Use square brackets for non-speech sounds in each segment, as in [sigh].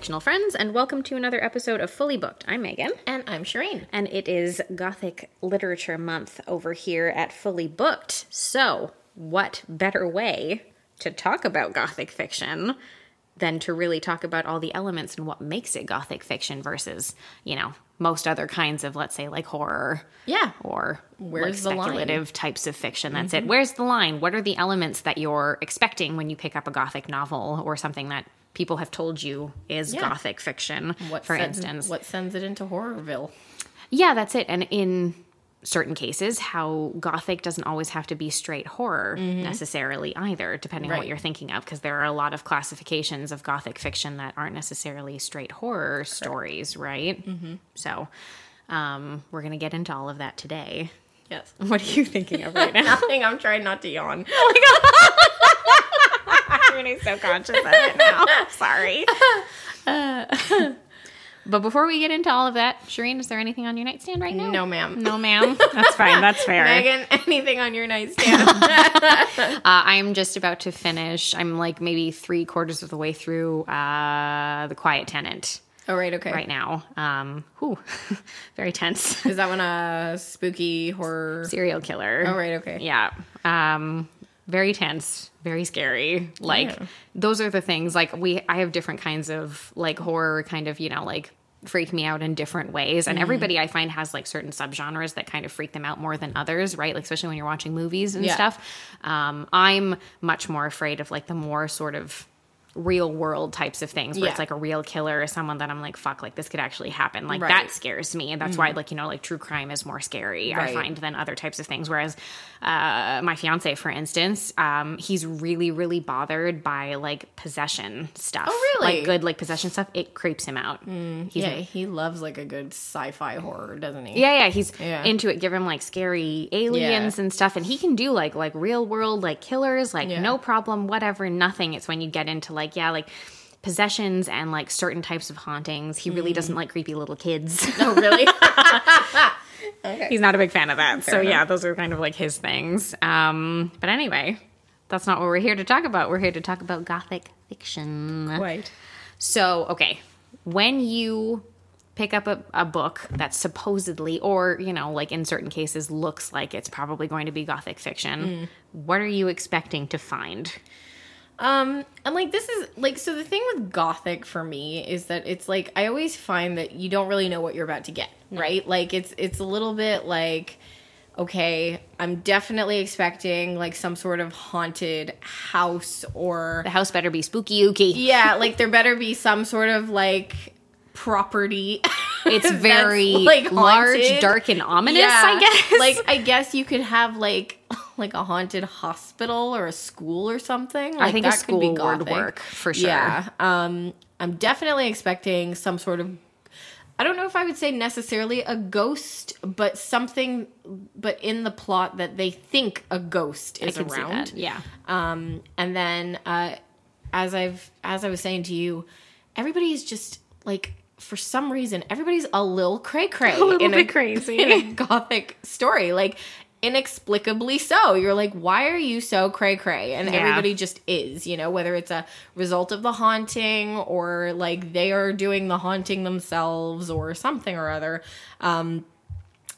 fictional friends, and welcome to another episode of Fully Booked. I'm Megan, And I'm Shireen. and it is Gothic Literature Month over here at Fully Booked. So, what better way to talk about Gothic fiction than to really talk about all the elements and what makes it Gothic fiction versus, you know, most other kinds of, let's say, like horror Yeah. or Where's like? Mm-hmm. speculative types of fiction. That's it. Where's the line? What are the elements that you're expecting when you pick up a gothic novel or something that people have told you is Yeah. gothic fiction, What for sends- instance? What sends it into Horrorville? Yeah, that's it. And in certain cases, how gothic doesn't always have to be straight horror necessarily either, depending on what Mm-hmm. You're thinking of, because there are a lot of classifications of gothic fiction that aren't necessarily straight horror stories, right? Mm-hmm. So um, we're going to get into all of that today. Yes. [laughs] What are you thinking of right [laughs] now? Nothing. I'm trying not to yawn. [laughs] Renee's so conscious of it now. [laughs] Sorry. [laughs] but before we get into all of that, Shireen, is there anything on your nightstand right now? No, ma'am. No, ma'am. That's fine. [laughs] That's fair. Megan, anything on your nightstand? Uh, I'm just about to finish. I'm like maybe three quarters of the way through uh, The Quiet Tenant oh, right. Okay. right now. Um, whew, very tense. Is that one a spooky horror? Serial killer. Oh, right. Okay. Yeah. Um, very tense, very scary. Like Yeah. those are the things like we I have different kinds of like horror kind of, you know, like freak me out in different ways. And everybody I find has like certain subgenres that kind of freak them out more than others, right? Like especially when you're watching movies and Yeah. stuff. Um, I'm much more afraid of like the more sort of real world types of things where Yeah. it's like a real killer or someone that I'm like, fuck, like this could actually happen. Like Right. Mm-hmm. that scares me. And that's why like, you know, like true crime is more scary, I find, than other types of things. Whereas uh, my fiance, for instance, um, he's really, really bothered by like possession stuff. Oh, really? Like good like possession stuff. It creeps him out. He's Yeah, he loves like a good sci-fi horror, doesn't he? yeah, yeah, he's Yeah. into it. Give him like scary aliens Yeah. and stuff, and he can do like like real world like killers, like no problem, whatever, nothing. It's when you get into like yeah, like possessions and like certain types of hauntings. He really doesn't like creepy little kids. Oh, really? [laughs] okay. He's not a big fan of that. so Fair yeah, those are kind of like his things. Um, but anyway, that's not what we're here to talk about. We're here to talk about gothic fiction. Right. So, okay, when you pick up a, a book that supposedly, or, you know, like in certain cases, looks like it's probably going to be gothic fiction, what are you expecting to find? Um, and like this is like so the thing with gothic for me is that it's like I always find that you don't really know what you're about to get, right? Like it's it's a little bit like okay, I'm definitely expecting like some sort of haunted house or The house better be spooky ooky. yeah, [laughs] like there better be some sort of like property. It's [laughs] very like, large, dark, and ominous, Yeah. I guess. Like I guess you could have like like a haunted hospital or a school or something. Like, I think a that could school be would work for sure. Yeah. Um I'm definitely expecting some sort of I don't know if I would say necessarily a ghost, but something but in the plot that they think a ghost is around. Yeah. Um, and then uh, as I've as I was saying to you, everybody is just like for some reason everybody's a little cray cray [laughs] A little in bit crazy. [laughs] in a gothic story, like inexplicably so. You're like, why are you so cray cray? And Yeah. everybody just is, you know, whether it's a result of the haunting or like they are doing the haunting themselves or something or other. Um,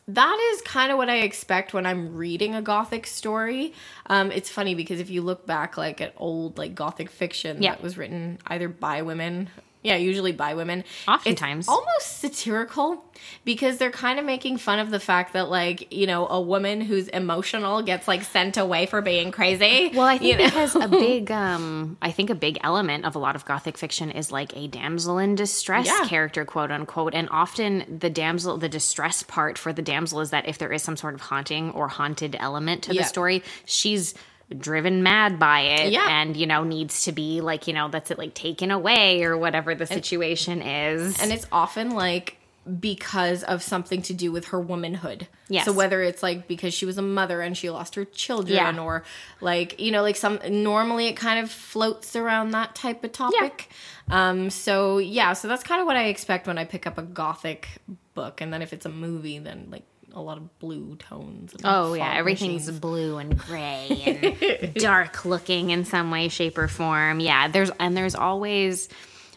that is kind of what I expect when I'm reading a gothic story. Um, it's funny because if you look back like at old like gothic fiction Yeah. that was written either by women, yeah, usually by women, Oftentimes. it's almost satirical because they're kind of making fun of the fact that like you know a woman who's emotional gets like sent away for being crazy. Well, I think you know? because a big, um, I think a big element of a lot of gothic fiction is like a damsel in distress Yeah. character, quote unquote. And often the damsel, the distress part for the damsel is that if there is some sort of haunting or haunted element to Yeah. the story, she's driven mad by it Yeah. and you know needs to be like you know that's it like taken away or whatever the situation is and it's often like because of something to do with her womanhood. Yes. So whether it's like because she was a mother and she lost her children Yeah. or like, you know, like some normally it kind of floats around that type of topic. Um so yeah, so that's kind of what I expect when I pick up a gothic book and then if it's a movie then like a lot of blue tones. And Oh yeah, everything's machines. blue and [laughs] gray and dark looking in some way, shape, or form. Yeah, there's and there's always.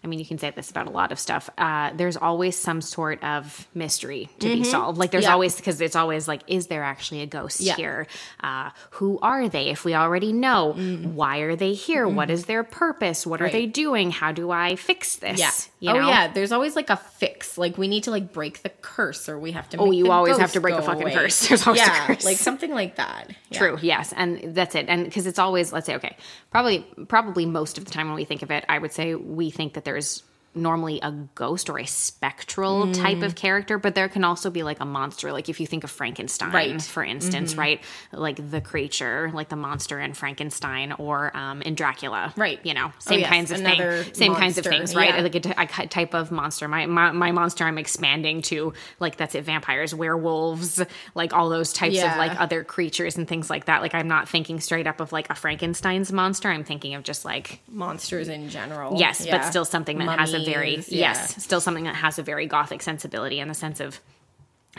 I mean, you can say this about a lot of stuff. Uh, there's always some sort of mystery to be solved. Like, there's Mm-hmm. Yeah. always, because it's always like, is there actually a ghost Yeah. here? Uh, who are they? If we already know, why are they here? What is their purpose? What are Mm. They doing? How do I fix this? Yeah. You oh yeah. There's always like a fix. Like we need to like break the curse, or we have to. Oh, you the always have to break a go fucking away. curse. [laughs] There's always a yeah, curse. like something like that. Yeah. True. Yes, and that's it. And because it's always, let's say, okay, probably, probably most of the time when we think of it, I would say we think that there's there's normally a ghost or a spectral type of character, but there can also be like a monster. Like if you think of Frankenstein, Right. Mm-hmm. for instance, right? Like the creature, like the monster in Frankenstein, or um, in Dracula, Right. You know, Oh, same yes, kinds of things, same kinds of things, right? yeah. Like a, t- a ki- type of monster. My, my my monster, I'm expanding to like that's it, vampires, werewolves, like all those types of like other creatures and things like that. Like I'm not thinking straight up of like a Frankenstein's monster. I'm thinking of just like Monsters in general. yes, but still something that has a very yeah. yes, still something that has a very gothic sensibility in the sense of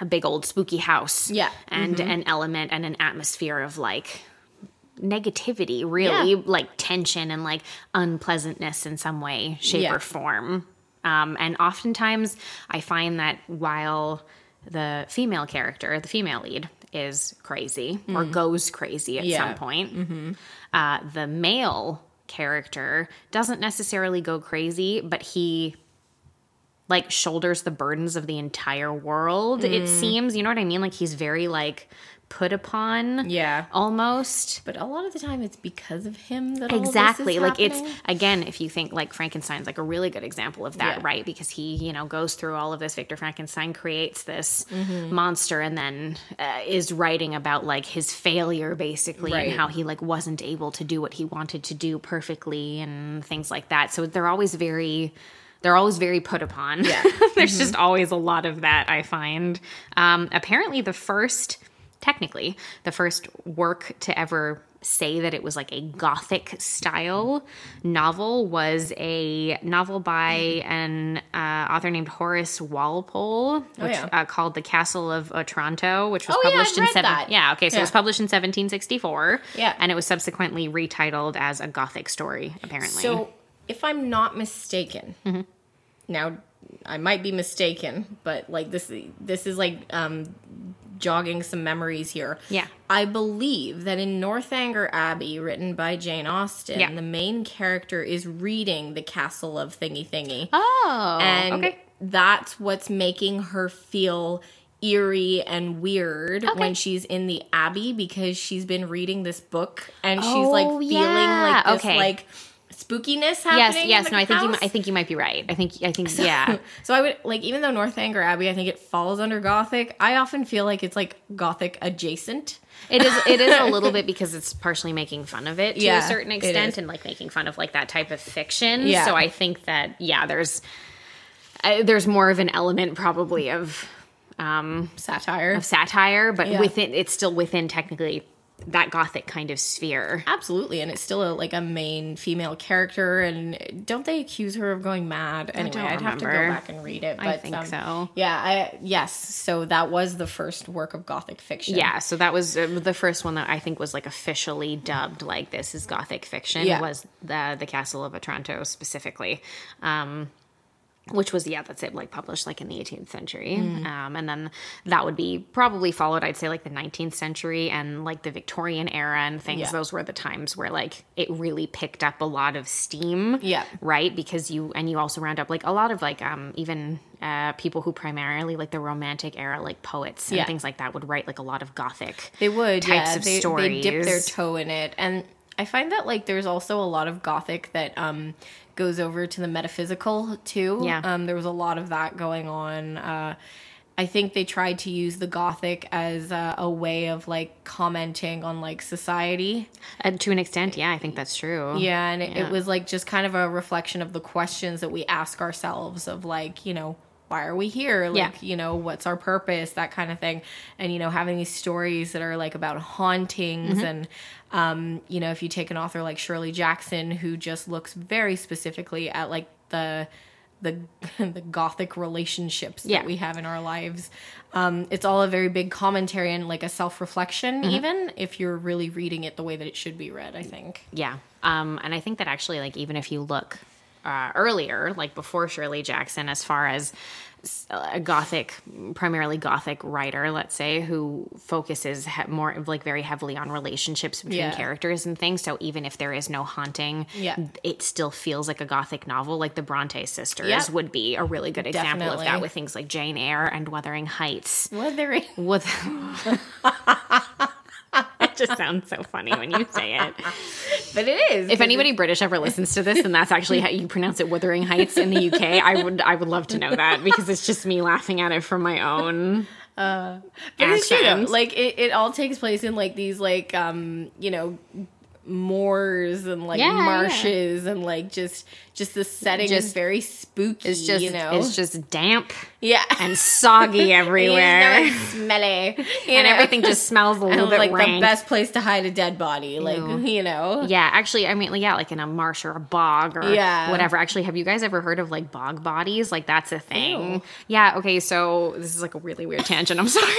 a big old spooky house. Yeah. And Mm-hmm. an element and an atmosphere of like negativity, really, Yeah. like tension and like unpleasantness in some way, shape, Yeah. or form. Um, and oftentimes I find that while the female character, the female lead, is crazy or goes crazy at Mm. Yeah. some point, uh, the male character doesn't necessarily go crazy, but he like shoulders the burdens of the entire world. Mm. It seems, you know what I mean? Like he's very like put upon, Yeah. almost. But a lot of the time, it's because of him that all this is Exactly. Like it's again, if you think like Frankenstein's like a really good example of that, Yeah. right? Because he, you know, goes through all of this. Victor Frankenstein creates this Mm-hmm. monster, and then uh, is writing about like his failure, basically, Right. and how he like wasn't able to do what he wanted to do perfectly, and things like that. So they're always very. They're always very put upon. Yeah. [laughs] There's just always a lot of that, I find. Um, apparently, the first, technically, the first work to ever say that it was like a gothic style novel was a novel by an uh, author named Horace Walpole, which Oh, yeah. uh, called The Castle of Otranto, which was Oh, yeah, published I've in seven. that. Yeah, okay, so it was published in 1764. Yeah. and it was subsequently retitled as a gothic story. Apparently, So, if I'm not mistaken, Mm-hmm. now I might be mistaken, but like this, this is like um, jogging some memories here. Yeah. I believe that in Northanger Abbey, written by Jane Austen, Yeah. the main character is reading the Castle of Thingy Thingy, oh, and okay. that's what's making her feel eerie and weird when she's in the abbey because she's been reading this book and she's like Oh, feeling yeah. like this Okay. like spookiness Yes, happening. yes. in No, I think you. house. I think you might be right. I think. I think. Yeah. [laughs] So I would like even though Northanger Abbey, I think it falls under gothic. I often feel like it's like gothic adjacent. It is. It is a [laughs] little bit because it's partially making fun of it to Yeah, a certain extent, and like making fun of like that type of fiction. Yeah. So I think that yeah, there's uh, there's more of an element probably of um Satire. of satire, but Yeah. within it's still within technically that gothic kind of sphere. Absolutely, and it's still a, like a main female character. And don't they accuse her of going mad? Anyway, I'd have to go back and read it. But, I think um, so. Yeah, I yes. So that was the first work of gothic fiction. Yeah, so that was uh, the first one that I think was like officially dubbed like this is gothic fiction Yeah. was the the Castle of Otranto specifically. Um which was yeah that's it like published like in the 18th century Mm. um, and then that would be probably followed i'd say like the 19th century and like the victorian era and things Yeah. those were the times where like it really picked up a lot of steam Yeah. right because you and you also round up like a lot of like um even uh people who primarily like the romantic era like poets and Yeah. things like that would write like a lot of gothic They would, types yeah. of they, They dip their toe in it, and I find that like there's also a lot of gothic that um goes over to the metaphysical too. Yeah. um, there was a lot of that going on. Uh, I think they tried to use the gothic as a, a way of like commenting on like society. and to an extent yeah i think that's true Yeah, and it, Yeah. it was like just kind of a reflection of the questions that we ask ourselves of like, you know, why are we here? Like, Yeah. you know, what's our purpose? That kind of thing. And, you know, having these stories that are like about hauntings Mm-hmm. and, um, you know, if you take an author like Shirley Jackson, who just looks very specifically at like the, the [laughs] the gothic relationships Yeah. that we have in our lives. Um, it's all a very big commentary and like a self reflection, Mm-hmm. even if you're really reading it the way that it should be read. I think. Yeah. Um, and I think that actually, like, even if you look uh, earlier, like before Shirley Jackson, as far as a gothic primarily gothic writer let's say who focuses he- more like very heavily on relationships between Yeah. characters and things so even if there is no haunting Yeah. it still feels like a gothic novel like the bronte sisters Yeah. would be a really good example of that with things like jane eyre and wuthering heights Wuthering. [laughs] just sounds so funny when you say it [laughs] But it is. if anybody British ever listens to this, and that's actually how you pronounce it, Wuthering Heights in the UK, I would I would love to know that because it's just me laughing at it from my own. But it's true though. Like it, it all takes place in like these like um you know moors and like Yeah, yeah. marshes and like just just the setting is Just- very spooky. It's just you know. it's just damp yeah. and soggy [laughs] everywhere, smelly. You and know? everything just smells a [laughs] little and bit like rank. the best place to hide a dead body. Like Ew. [laughs] you know. Yeah, actually, I mean, yeah, like in a marsh or a bog or Yeah. whatever. Actually, have you guys ever heard of like bog bodies? Like, that's a thing. Ew. Yeah. Okay. So this is like a really weird tangent. I'm sorry.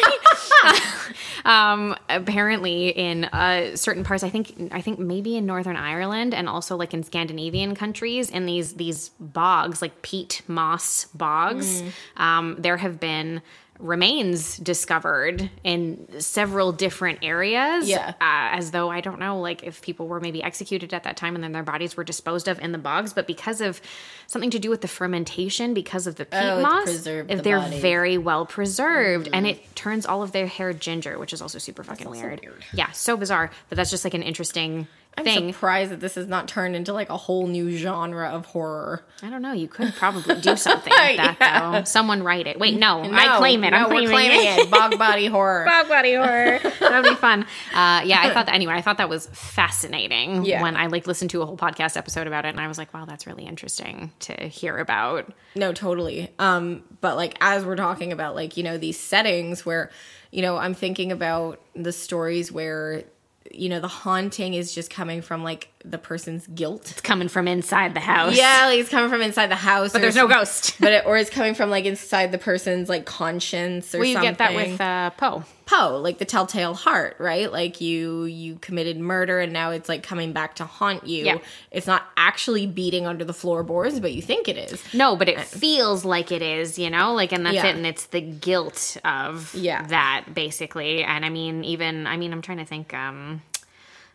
um, apparently, in uh, certain parts, I think, I think maybe in Northern Ireland and also like in Scandinavian countries, in these these bogs, like peat moss bogs, Mm. um, there have been remains discovered in several different areas Yeah. uh, as though I don't know, like if people were maybe executed at that time and then their bodies were disposed of in the bogs, but because of something to do with the fermentation, because of the peat Oh, moss, the they're bodies. very well preserved, and it turns all of their hair ginger, which is also super fucking weird. weird. Yeah, so bizarre, but that's just like an interesting I'm surprised that this has not turned into like a whole new genre of horror. I don't know. You could probably do something with [laughs] that Yeah. though. Someone write it. Wait, no, I claim it. I'm no, claiming, we're claiming it. it. Bog body horror. [laughs] Bog body horror. That would be fun. Uh, yeah, I thought that anyway. I thought that was fascinating Yeah. when I like listened to a whole podcast episode about it, and I was like, wow, that's really interesting to hear about. No, totally. Um, but like as we're talking about like, you know, these settings where, you know, I'm thinking about the stories where, you know, the haunting is just coming from like the person's guilt. It's coming from inside the house. Yeah, like it's coming from inside the house. but there's no ghost. But it, or it's coming from like inside the person's like conscience or Well, you something. get that with uh, Poe. Poe, like the telltale heart, right? Like you you committed murder and now it's like coming back to haunt you. Yeah. It's not actually beating under the floorboards, but you think it is. No, but it feels like it is, you know, like, and that's Yeah. it, and it's the guilt of Yeah. that basically. And I mean, even I mean, I'm trying to think. um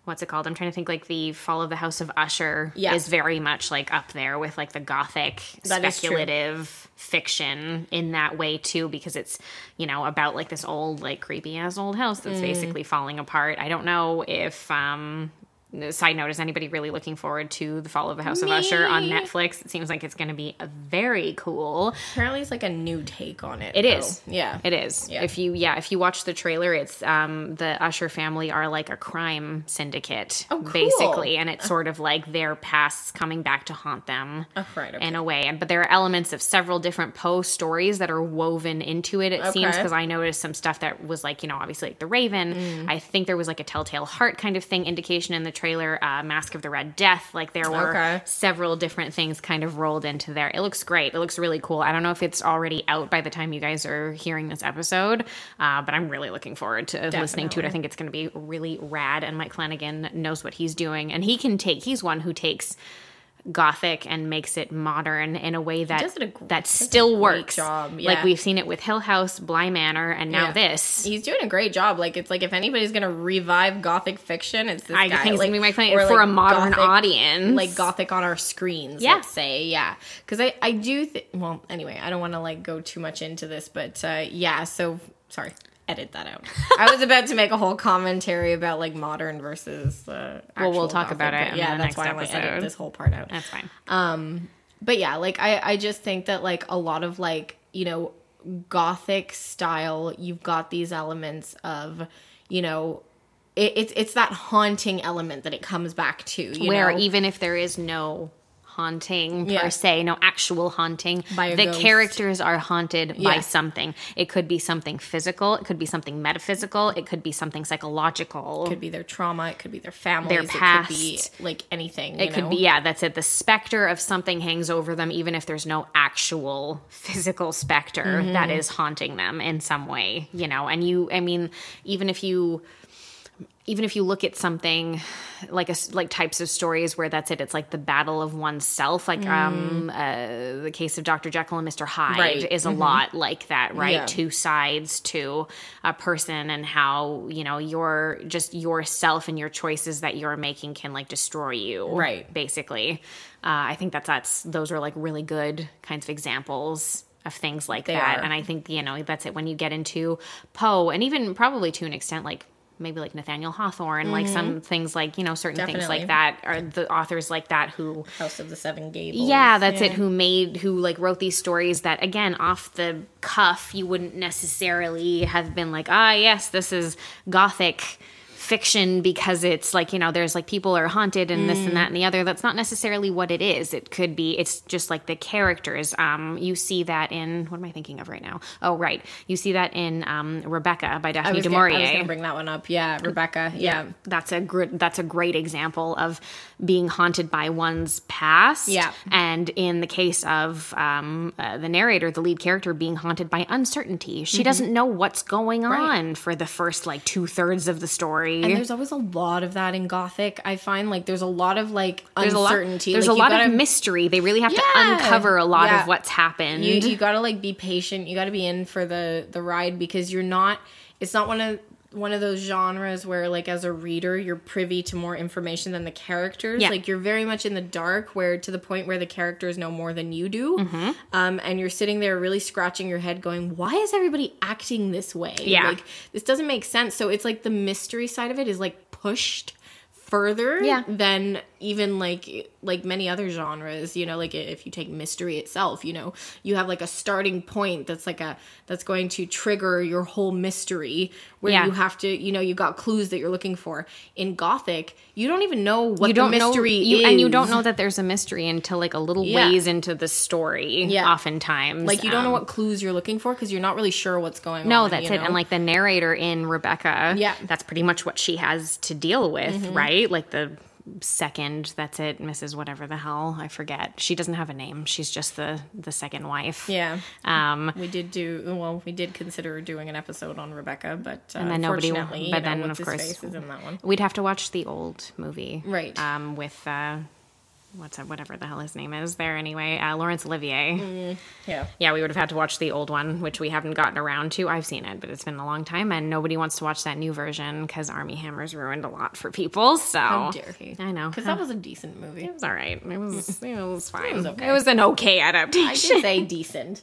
What's it called? I'm trying to think. Like the Fall of the House of Usher Yeah. is very much like up there with like the gothic That speculative fiction in that way too, because it's you know about like this old like creepy ass old house that's Mm. basically falling apart. I don't know if um side note is anybody really looking forward to the fall of the house of usher on netflix it seems like it's going to be a very cool Apparently it's like a new take on it. It though. is. Yeah. it is Yeah. if you yeah if you watch the trailer it's um the usher family are like a crime syndicate Oh, cool. basically and it's sort of like their pasts coming back to haunt them Oh, right, okay. in a way and but there are elements of several different poe stories that are woven into it it seems Okay. because i noticed some stuff that was like you know obviously like the raven Mm. i think there was like a telltale heart kind of thing indication in the trailer uh mask of the red death. Like there were Okay. several different things kind of rolled into there. It looks great. It looks really cool. I don't know if it's already out by the time you guys are hearing this episode uh, but i'm really looking forward to listening to it. I think it's going to be really rad and mike flanagan knows what he's doing and he can take he's one who takes gothic and makes it modern in a way that a that still works job, like we've seen it with hill house bly manor and now Yeah. this He's doing a great job. Like it's like if anybody's gonna revive gothic fiction, it's this I guy. think like, gonna be or, for like, a modern gothic- audience. like gothic on our screens. Yeah. let's say yeah. Because I I do th- well anyway. I don't want to like go too much into this, but uh, yeah. So sorry. Edit that out. [laughs] I was about to make a whole commentary about like modern versus. Uh, Well, we'll talk Gothic, about it Yeah, the that's next why I'm like edit this whole part out. that's fine Um, but yeah like i i just think that like a lot of like you know gothic style you've got these elements of you know it, it's it's that haunting element that it comes back to you where know? even if there is no haunting Yeah. per se, no actual haunting, By the ghost. characters are haunted by something. It could be something physical, it could be something metaphysical, it could be something psychological. it could be their trauma it could be their families past. it could be like anything it you could be yeah, that's it. The specter of something hangs over them even if there's no actual physical specter Mm-hmm. that is haunting them in some way, you know. And you I mean, even if you even if you look at something like a like types of stories where that's it it's like the battle of oneself like um uh, the case of dr jekyll and mr hyde Mm. Right. is a lot like that right Yeah. two sides to a person and how you know your just yourself and your choices that you're making can like destroy you Right. basically uh, i think that's that's those are like really good kinds of examples of things like They that are. and i think you know that's it when you get into poe and even probably to an extent like maybe like nathaniel hawthorne like some things like you know certain things Mm-hmm. Like that are the authors like that who House of the Seven Gables. yeah, that's it. Who made who like wrote these stories that again off the cuff you wouldn't necessarily have been like ah yes this is gothic fiction because it's like you know there's like people are haunted and this and that and the other that's not necessarily what it is it could be it's just like the characters um you see that in what am i thinking of right now oh right you see that in um rebecca by daphne du gonna, I was maurier gonna bring that one up. Yeah, Rebecca. Yeah. that's a gr- that's a great example of being haunted by one's past. Yeah. and in the case of um, uh, the narrator, the lead character being haunted by uncertainty, she doesn't know what's going Mm-hmm. Right. on for the first like two thirds of the story. And there's always a lot of that in Gothic. I find like there's a lot of like There's a lot. uncertainty. There's Like, a lot gotta- of mystery. They really have to uncover a lot Yeah. of what's happened. you you gotta like be patient you gotta be in for the the ride because you're not it's not one of one of those genres where like as a reader you're privy to more information than the characters Yeah. like you're very much in the dark where to the point where the characters know more than you do Mm-hmm. um, and you're sitting there really scratching your head going why is everybody acting this way Yeah. like this doesn't make sense so it's like the mystery side of it is like pushed further Yeah. than even like like many other genres you know like if you take mystery itself you know you have like a starting point that's like a that's going to trigger your whole mystery where Yeah. you have to you know you got clues that you're looking for in gothic you don't even know what you don't the mystery know, you, is and you don't know that there's a mystery until like a little Yeah. ways into the story. Yeah. oftentimes, like you don't know Um, what clues you're looking for because you're not really sure what's going on. No, that's it. know? And like the narrator in Rebecca, Yeah. Mm-hmm. that's pretty much what she has to deal with, right? Like the second, that's it, Mrs. Whatever the hell, I forget. She doesn't have a name. She's just the the second wife. yeah Um, we did do well we did consider doing an episode on rebecca but uh, And then nobody- unfortunately, but you know, then, of course, face is in that one we'd have to watch the old movie, Right. Um, with uh, what's that, whatever the hell his name is there anyway, uh, Laurence Olivier. yeah Yeah, we would have had to watch the old one, which we haven't gotten around to. I've seen it, but it's been a long time, and nobody wants to watch that new version because Armie Hammer's ruined a lot for people. So How dare he? I know. Because that was a decent movie. It was all right. It was [laughs] it was fine. It was, okay. an okay adaptation. I did say decent.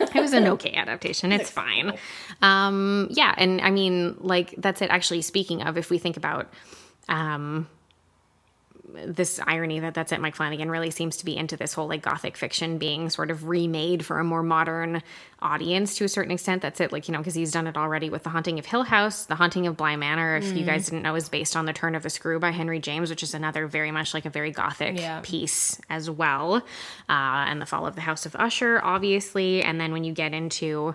it was an [laughs] okay adaptation. It's fine. Um, yeah, and I mean, like that's it. Actually, speaking of, if we think about um, this irony that that's it, Mike Flanagan really seems to be into this whole like gothic fiction being sort of remade for a more modern audience to a certain extent. That's it, like you know, because he's done it already with The Haunting of Hill House, The Haunting of Bly Manor. If you guys didn't know, is based on The Turn of the Screw by Henry James, which is another very much like a very gothic Yeah. piece as well. Uh, and The Fall of the House of Usher, obviously, and then when you get into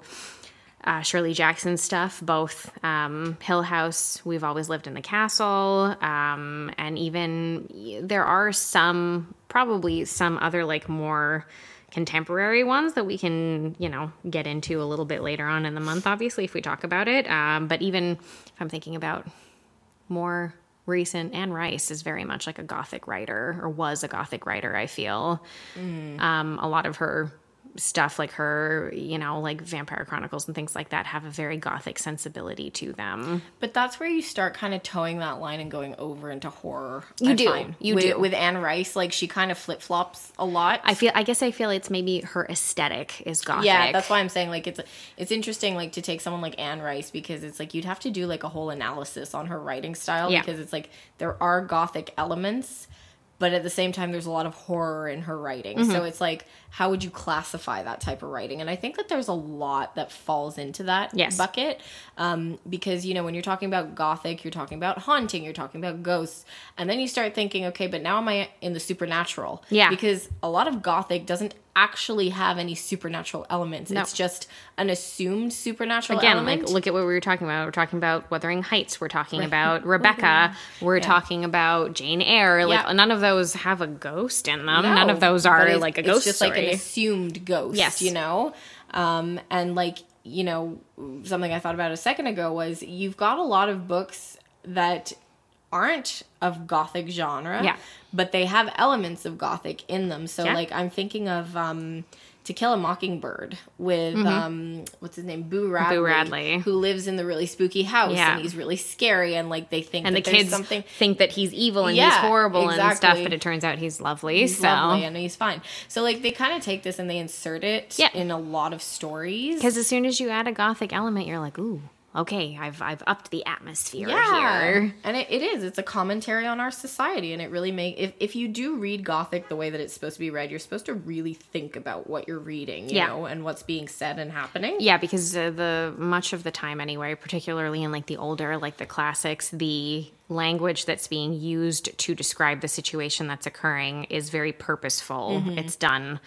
uh, Shirley Jackson stuff, both um, Hill House, We've Always Lived in the Castle, um, and even there are some, probably some other like more contemporary ones that we can, you know, get into a little bit later on in the month, obviously, if we talk about it. Um, but even if I'm thinking about more recent, Anne Rice is very much like a gothic writer, or was a gothic writer, I feel. Um, a lot of her stuff like her you know like vampire chronicles and things like that have a very gothic sensibility to them But that's where you start kind of toeing that line and going over into horror. You I do. find. You with, do. With Anne Rice, like she kind of flip flops a lot. i feel i guess i feel it's maybe her aesthetic is gothic yeah, that's why I'm saying like it's it's interesting like to take someone like Anne Rice because it's like you'd have to do like a whole analysis on her writing style Yeah. because it's like there are gothic elements, but at the same time there's a lot of horror in her writing. Mm-hmm. So it's like how would you classify that type of writing? And I think that there's a lot that falls into that Yes. bucket um, because you know when you're talking about gothic, you're talking about haunting, you're talking about ghosts, and then you start thinking, okay, but now am I in the supernatural? Yeah. because a lot of gothic doesn't actually have any supernatural elements. No. It's just an assumed supernatural again element. like look at what we were talking about we're talking about wuthering heights we're talking about [laughs] rebecca we're talking about jane eyre like Yeah. none of those have a ghost in them No, none of those are it's- like a it's ghost just story like an assumed ghost. Yes. you know, um, and like you know something I thought about a second ago was you've got a lot of books that aren't of gothic genre. Yeah. But they have elements of gothic in them. So Yeah. like I'm thinking of um To Kill a Mockingbird with um what's his name Boo Radley, Mm-hmm. Radley. who lives in the really spooky house Yeah. and he's really scary and like they think and the kids something think that he's evil and he's Yeah, horrible and stuff, but it turns out he's lovely. he's so lovely and he's fine. So like they kind of take this and they insert it Yeah. in a lot of stories. because as soon as you add a gothic element, you're like, ooh, okay, I've I've upped the atmosphere here. and it, it is. It's a commentary on our society, and it really make if if you do read Gothic the way that it's supposed to be read, you're supposed to really think about what you're reading, you Yeah. know, and what's being said and happening. Yeah, because uh, the much of the time anyway, particularly in like the older, like the classics, the language that's being used to describe the situation that's occurring is very purposeful. It's done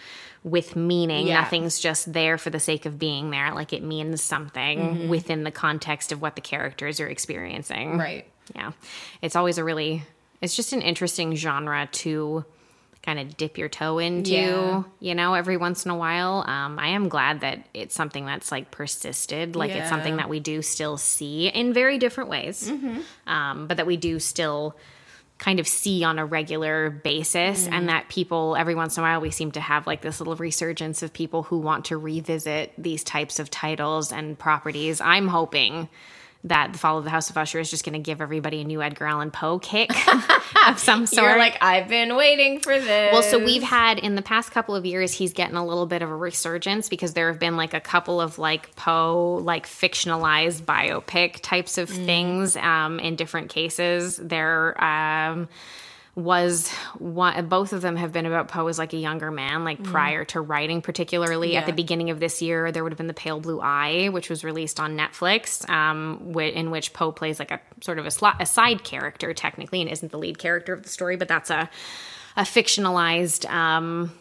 with meaning. Mm-hmm. Yeah. Nothing's just there for the sake of being there. Like it means something Mm-hmm. within the context of what the characters are experiencing. Right. Yeah. It's always a really it's just an interesting genre to kind of dip your toe into, Yeah. you know, every once in a while. Um, I am glad that it's something that's like persisted, like it's something that we do still see in very different ways, Mm-hmm. um, but that we do still kind of see on a regular basis and that people every once in a while we seem to have like this little resurgence of people who want to revisit these types of titles and properties i'm hoping that the fall of the house of usher is just going to give everybody a new edgar allan poe kick [laughs] of some [laughs] sort You're like, I've been waiting for this. well, so we've had in the past couple of years, he's getting a little bit of a resurgence because there have been like a couple of like Poe, like fictionalized biopic types of things um, in different cases. There um, was one, both of them have been about Poe as like a younger man, like prior to writing, particularly at the beginning of this year. There would have been The Pale Blue Eye, which was released on Netflix, um, whi- in which Poe plays like a sort of a, sli- a side character, technically, and isn't the lead character of the story, but that's a a fictionalized um,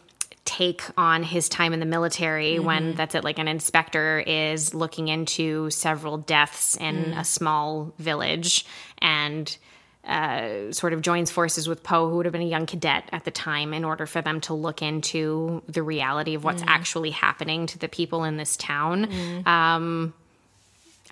take on his time in the military when that's it like an inspector is looking into several deaths in a small village and uh, sort of joins forces with Poe, who would have been a young cadet at the time, in order for them to look into the reality of what's actually happening to the people in this town. Um,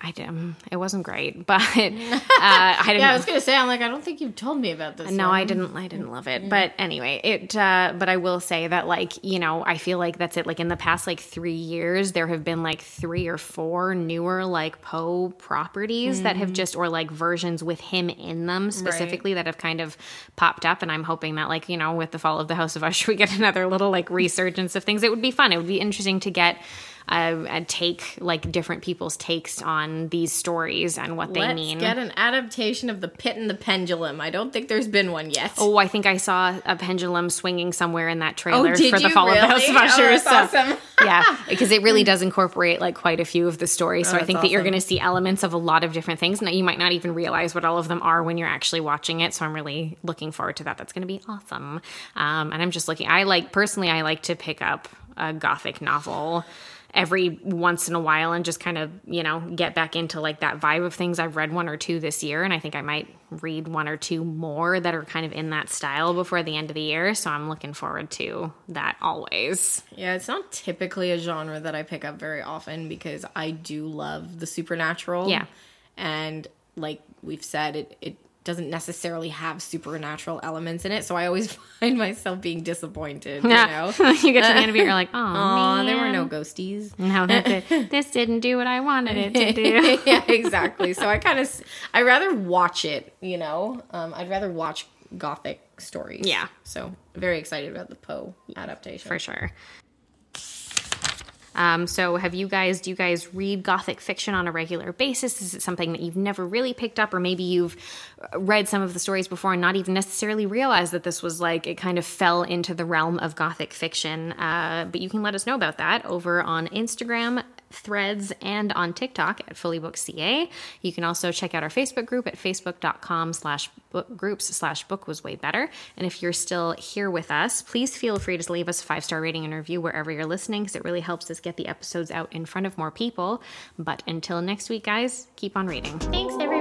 I did, um, it wasn't great, [laughs] but uh, I didn't. [laughs] yeah, I was gonna say, I'm like, I don't think you've told me about this. No, one. I didn't. I didn't love it. But anyway, it. Uh, but I will say that, like, you know, I feel like that's it. Like in the past, like three years, there have been like three or four newer like Poe properties that have just, or like versions with him in them specifically that have kind of popped up. And I'm hoping that, like, you know, with the fall of the House of Usher, [laughs] we get another little like resurgence of things. It would be fun. It would be interesting to get. Uh, a take like different people's takes on these stories and what they Let's mean. get an adaptation of the Pit and the Pendulum. I don't think there's been one yet. Oh, I think I saw a pendulum swinging somewhere in that trailer Oh, for the Fall of the House of really? Oh, Usher. that's so, awesome. [laughs] yeah, because it really [laughs] does incorporate like quite a few of the stories. So I Oh, think that you're going to see elements of a lot of different things. Now you might not even realize what all of them are when you're actually watching it. So I'm really looking forward to that. That's going to be awesome. Um, and I'm just looking. I like personally, I like to pick up a gothic novel every once in a while and just kind of you know get back into like that vibe of things i've read one or two this year and i think i might read one or two more that are kind of in that style before the end of the year so i'm looking forward to that always Yeah, it's not typically a genre that I pick up very often because I do love the supernatural. Yeah. And like we've said, it, it doesn't necessarily have supernatural elements in it. So I always [laughs] find myself being disappointed, you know? [laughs] you get to the end of it you're like [laughs] oh there were no ghosties. no this didn't do what i wanted it to do yeah, exactly. So I kind of, I rather watch it, you know? Um, I'd rather watch gothic stories. Yeah. So very excited about the Poe adaptation. for sure. Um, so, have you guys? Do you guys read gothic fiction on a regular basis? Is it something that you've never really picked up, or maybe you've read some of the stories before and not even necessarily realized that this was like it kind of fell into the realm of gothic fiction? Uh, but you can let us know about that over on Instagram, Threads, and on TikTok at FullyBookCA. You can also check out our Facebook group at facebook.com slash groups slash book was way better. And if you're still here with us, please feel free to leave us a five star rating and review wherever you're listening because it really helps us get the episodes out in front of more people. But until next week, guys, keep on reading. Thanks, everyone.